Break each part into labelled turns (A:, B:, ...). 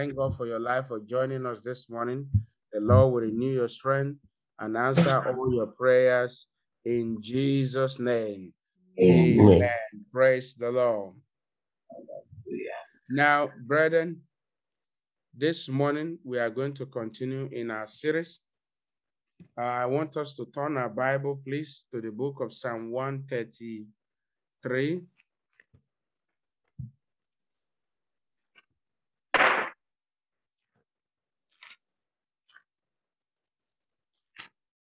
A: Thank God for your life for joining us this morning. The Lord will renew your strength and answer all your prayers in Jesus' name. Amen. Amen. Praise the Lord. Now, brethren, this morning we are going to continue in our series. Uh, I want us to turn our Bible, please, to the book of Psalm 133.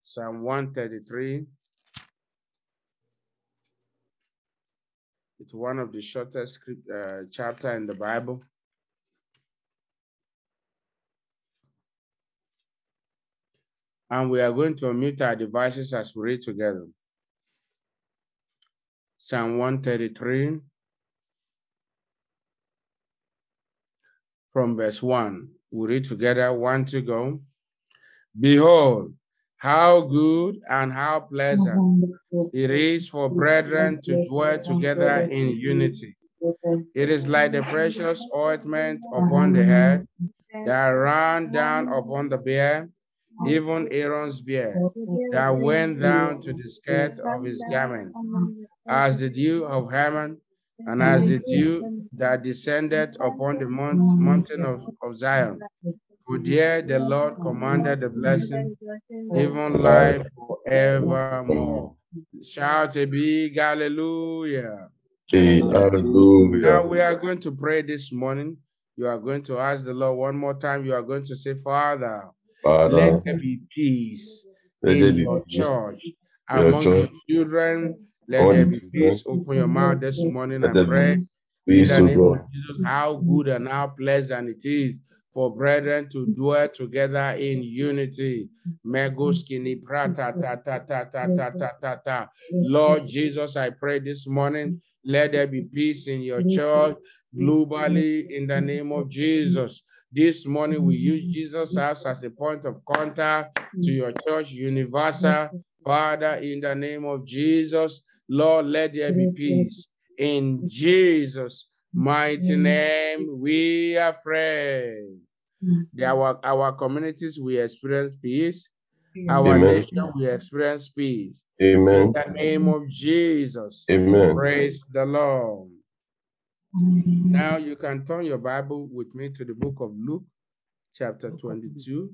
A: Psalm 133. It's one of the shortest script, uh, chapter in the Bible. And we are going to unmute our devices as we read together. Psalm 133 from verse 1. We read together, one to go. Behold, how good and how pleasant it is for brethren to dwell together in unity. It is like the precious ointment upon the head that ran down upon the beard, even Aaron's beard, that went down to the skirt of his garment, as the dew of Hermon, and as the dew that descended upon the mount, mountain of, of Zion. For there the Lord commanded the blessing, even life forevermore. Shout a big hallelujah.
B: hallelujah.
A: Now we are going to pray this morning. You are going to ask the Lord one more time. You are going to say, Father,
B: Father,
A: let there be peace
B: let
A: in
B: there be
A: your
B: peace
A: church,
B: in your
A: among your children. Let
B: All
A: there be peace. Open your mouth this morning
B: Let
A: and pray. In
B: peace,
A: the
B: O
A: name of Jesus, how good and how pleasant it is for brethren to dwell together in unity. Megoskini mm-hmm. prata mm-hmm. ta ta ta ta ta mm-hmm. ta ta ta. Lord Jesus, I pray this morning, let there be peace in your church globally in the name of Jesus. This morning we use Jesus House as a point of contact to your church universal. Father, in the name of Jesus, Lord, let there be peace. In Jesus' mighty name, we are free. Mm-hmm. Our, our communities will experience peace. Our
B: Amen.
A: nation will experience peace. Amen. In
B: Amen.
A: the name of Jesus.
B: Amen.
A: Praise the Lord. Now you can turn your Bible with me to the book of Luke, chapter 22.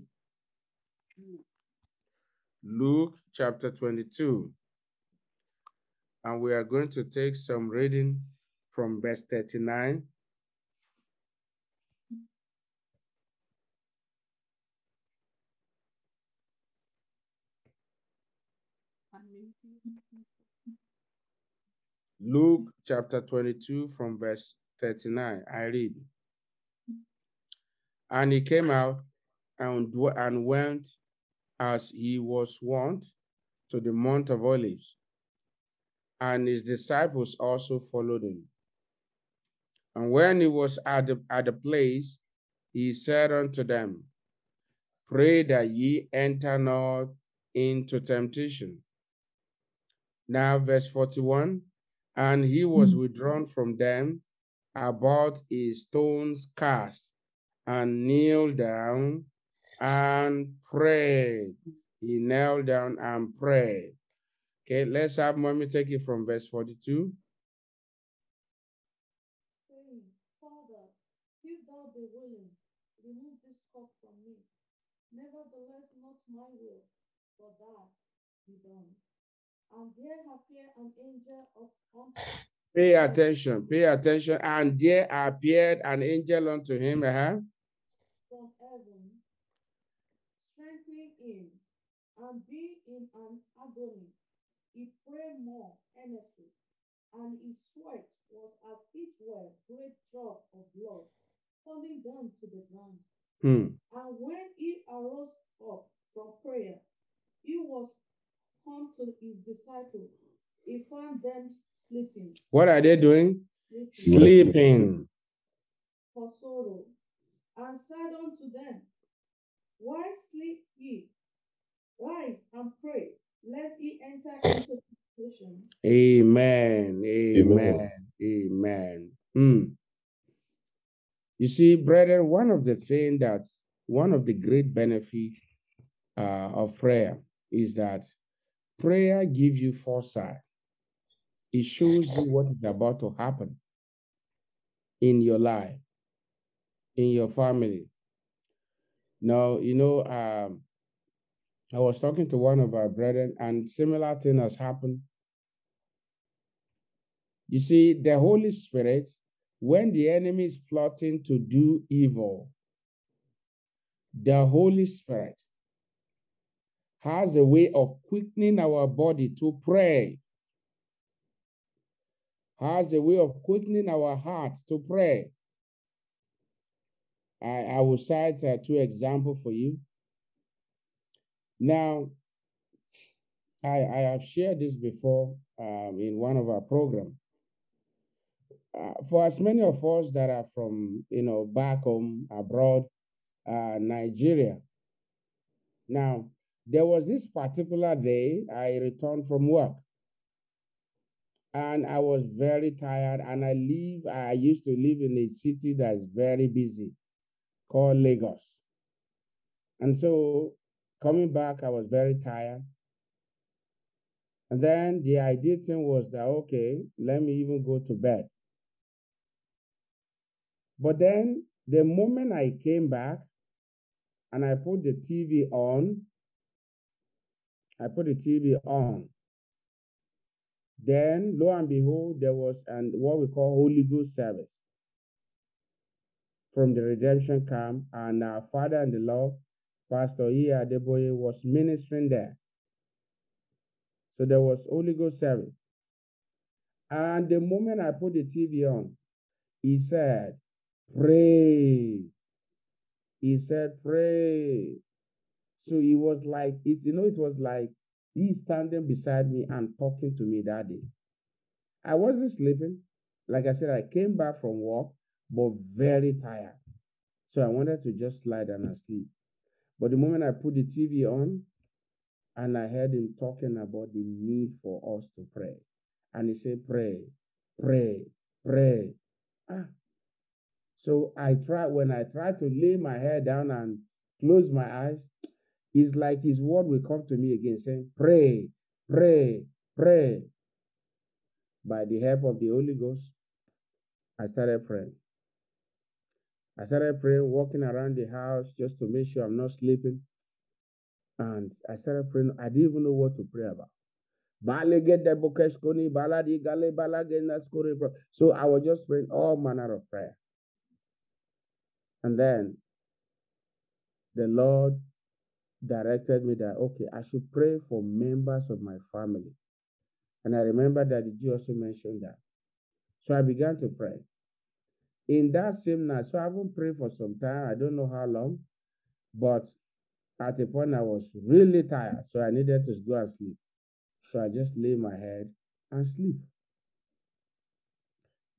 A: Luke chapter 22. And we are going to take some reading from verse 39. Mm-hmm. Luke chapter 22 from verse 39. I read. And he came out and, and went as he was wont to the Mount of Olives, and his disciples also followed him. And when he was at the, at the place, he said unto them, Pray that ye enter not into temptation. Now, verse 41 And he was hmm. withdrawn from them about a stone's cast, and kneeled down and prayed. He knelt down and prayed. Okay, let's have mommy take it from verse 42.
C: saying, Father, if thou be willing, remove this cup from me. Nevertheless, not my will, but thy be done.
A: Pay attention, pay attention. And there appeared an angel unto him, uh-huh,
C: from heaven, strengthening him, and being in an agony, he prayed more earnestly, and his sweat was as it were great drop of blood falling down to the ground.
A: hmm,
C: And when he arose up from prayer, he was come to his disciples. He found them sleeping,
A: what are they doing?
C: sleeping
A: Sleeping.
C: for sorrow, and said unto them, Why sleep ye? Rise and pray, lest ye enter into temptation.
A: Amen. Amen. Amen. Hmm. You see, brethren, one of the things that's one of the great benefits uh, of prayer is that prayer gives you foresight. It shows you what is about to happen in your life, in your family. Now, you know, um, I was talking to one of our brethren, and similar thing has happened. You see, the Holy Spirit, when the enemy is plotting to do evil, the Holy Spirit has a way of quickening our body to pray, has a way of quickening our heart to pray. I, I will cite uh, two examples for you. Now, I, I have shared this before um, in one of our programs. Uh, for as many of us that are from, you know, back home, abroad, uh, Nigeria. Now, there was this particular day I returned from work. And I was very tired. And I live, I used to live in a city that's very busy called Lagos. And so coming back, I was very tired. And then the idea thing was that, okay, let me even go to bed. But then the moment I came back and I put the TV on, I put the TV on. Then, lo and behold, there was an what we call Holy Ghost service from the Redemption Camp, and our Father in the Lord, Pastor E. Adeboye, was ministering there. So there was Holy Ghost service. And the moment I put the TV on, he said, Pray. He said, Pray. So it was like, it, you know, it was like he standing beside me and talking to me that day. I wasn't sleeping. Like I said, I came back from work, but very tired. So I wanted to just lie down and sleep. But the moment I put the TV on, and I heard him talking about the need for us to pray. And he said, Pray, pray, pray. Ah. So I try when I try to lay my head down and close my eyes, it's like his word will come to me again, saying, Pray, pray, pray. By the help of the Holy Ghost, I started praying. I started praying, walking around the house just to make sure I'm not sleeping. And I started praying. I didn't even know what to pray about. So I was just praying all manner of prayer. And then the Lord directed me that, okay, I should pray for members of my family. And I remember that the Jew also mentioned that. So I began to pray. In that same night, so I haven't prayed for some time. I don't know how long, but at a point I was really tired, so I needed to go and sleep. So I just lay my head and sleep.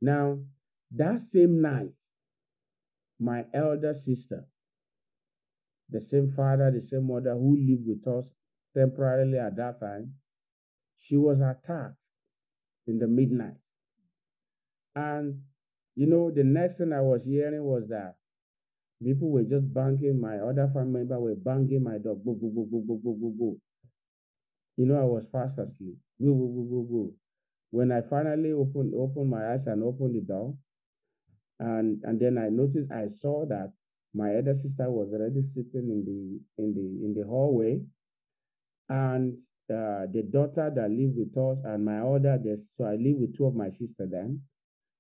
A: Now, that same night, my elder sister, the same father, the same mother who lived with us temporarily at that time, she was attacked in the midnight. And, you know, the next thing I was hearing was that people were just banging, my other family member were banging my door, go, go, go, go, go, go, go, go. You know, I was fast asleep. Go, go, go, go, go. When I finally opened opened my eyes and opened the door, and and then I noticed I saw that my elder sister was already sitting in the in the in the hallway, and uh, the daughter that lived with us and my other, so I live with two of my sister then.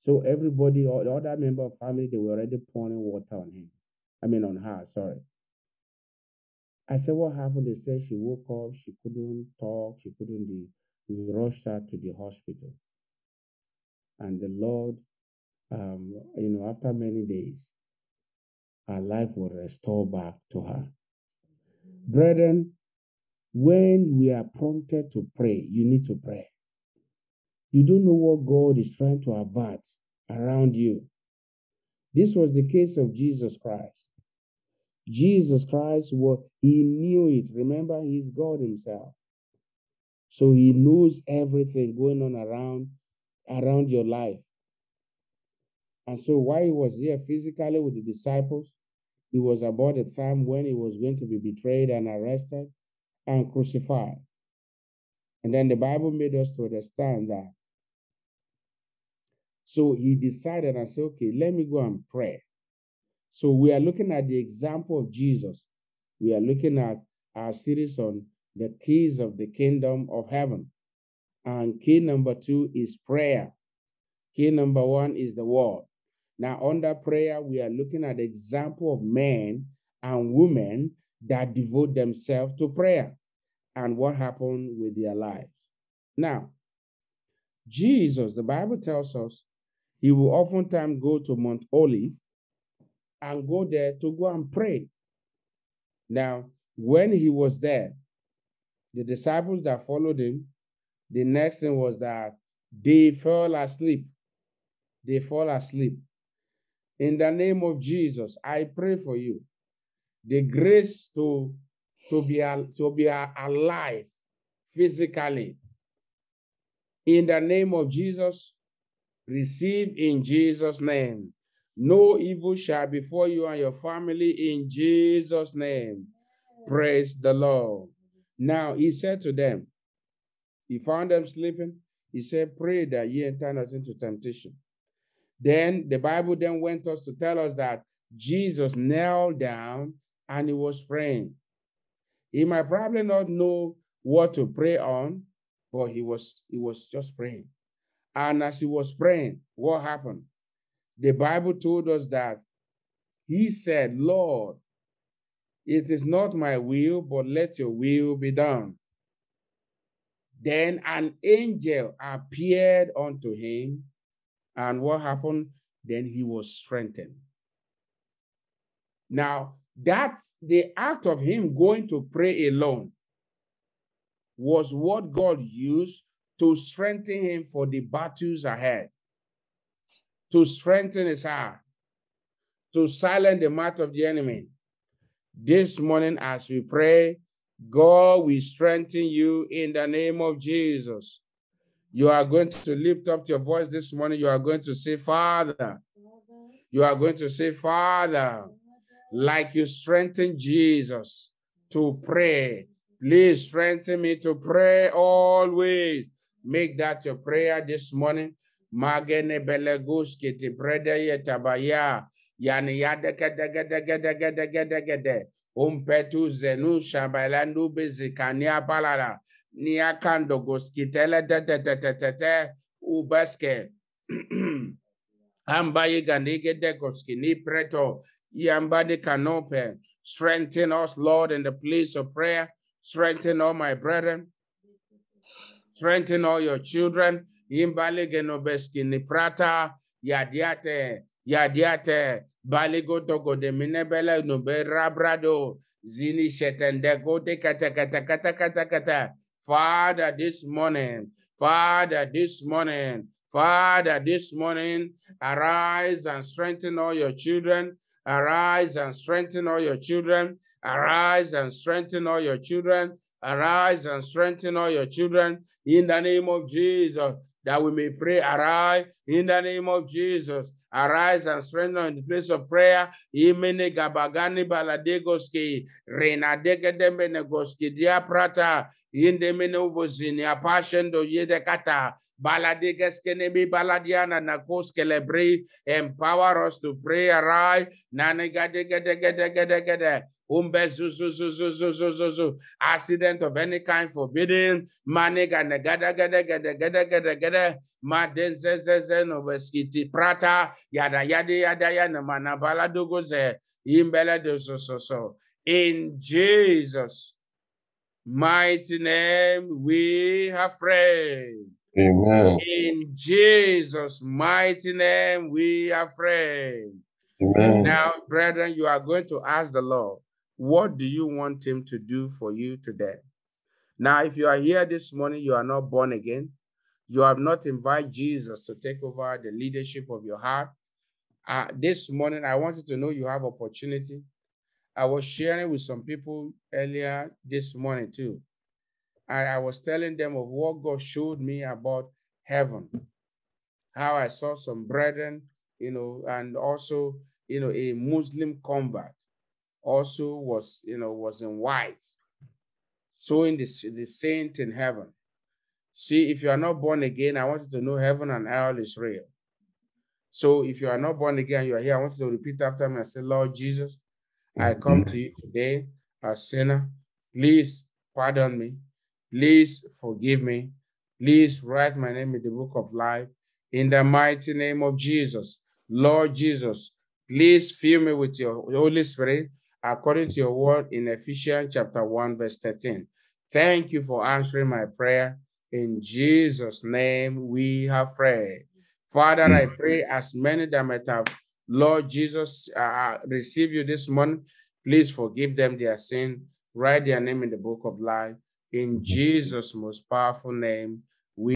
A: So everybody, all the other member of family, they were already pouring water on him. I mean on her, sorry. I said, what happened? They said she woke up, she couldn't talk, she couldn't be, we rushed her to the hospital. And the Lord, um, you know, after many days, her life was restored back to her. Brethren, when we are prompted to pray, you need to pray. You don't know what God is trying to avert around you. This was the case of Jesus Christ. Jesus Christ, what he knew it. Remember, he's God himself. So he knows everything going on around around your life. And so while he was here physically with the disciples, it was about the time when he was going to be betrayed and arrested and crucified. And then the Bible made us to understand that. So he decided and said, okay, let me go and pray. So we are looking at the example of Jesus. We are looking at our series on the keys of the kingdom of heaven. And key number two is prayer. Key number one is the word. Now, under prayer, we are looking at the example of men and women that devote themselves to prayer and what happened with their lives. Now, Jesus, the Bible tells us, he will oftentimes go to Mount Olive and go there to go and pray. Now, when he was there, the disciples that followed him, the next thing was that they fell asleep. They fall asleep. In the name of Jesus, I pray for you the grace to, to, be, to be alive physically. In the name of Jesus, receive in Jesus' name. No evil shall befall you and your family in Jesus' name. Praise the Lord. Now he said to them, he found them sleeping. He said, Pray that ye enter not into temptation. Then the Bible then went us to tell us that Jesus knelt down and he was praying. He might probably not know what to pray on, but he was he was just praying. And as he was praying, what happened? The Bible told us that he said, Lord, it is not my will, but let your will be done. Then an angel appeared unto him, and what happened? Then he was strengthened. Now, that's the act of him going to pray alone was what God used to strengthen him for the battles ahead, to strengthen his heart, to silence the mouth of the enemy. This morning, as we pray, God will strengthen you in the name of Jesus. You are going to lift up your voice this morning. You are going to say, Father. You are going to say, Father, like you strengthen Jesus to pray. Please strengthen me to pray always. Make that your prayer this morning. Magene beleguski ti brede yetabaya. Yani yadeke dege dege dege dege dege de. Umpetu zenu shabalandu bezikania balala. Niakando goskitele de de de de de de. Ubeske. Ambaye ganige de goskini preto. Yambadi kanope. Strengthen us, Lord, in the place of prayer. Strengthen all my brethren. Strengthen all your children. Yimbali genobeski ni prata. Yadiate. Yadiate. Baligo togo de minebele nube rabrado. Zini shetende go de kata kata kata kata kata. Father, this morning, Father, this morning, Father, this morning, arise and strengthen all your children. Arise and strengthen all your children. Arise and strengthen all your children. Arise and strengthen all your children in the name of Jesus, that we may pray. Arise in the name of Jesus. Arise and strengthen in the place of prayer. Imene gabagani baladegoski, rena degedemenegoski diaprata, indemene ubozini apashendo yedekata. Baladegeskenemi baladiana nakoskelebre. Empower us to pray. Arise. Nanegadegedegedegede. Umbezuzuzuzuzuzuzu. Accident of any kind forbidden. Maniga negada
B: Amen.
A: In Jesus' mighty name we have prayed.
B: Amen.
A: Now, brethren, you are going to ask the Lord, what do you want him to do for you today? Now, if you are here this morning, you are not born again, you have not invited Jesus to take over the leadership of your heart. Uh, this morning, I wanted to know you have opportunity. I was sharing with some people earlier this morning too. And I was telling them of what God showed me about heaven. How I saw some brethren you know, and also, you know, a Muslim convert also was, you know, was in white, showing the, the saint in heaven. See, if you are not born again, I want you to know heaven and hell is real. So if you are not born again, you are here, I want you to repeat after me and say, Lord Jesus, I come to you today as sinner. Please pardon me. Please forgive me. Please write my name in the book of life. In the mighty name of Jesus, Lord Jesus, please fill me with your Holy Spirit according to your word in Ephesians chapter 1, verse 13. Thank you for answering my prayer. In Jesus' name we have prayed. Father, I pray as many that might have, Lord Jesus, uh, receive you this morning, please forgive them their sin. Write their name in the book of life. In Jesus' most powerful name,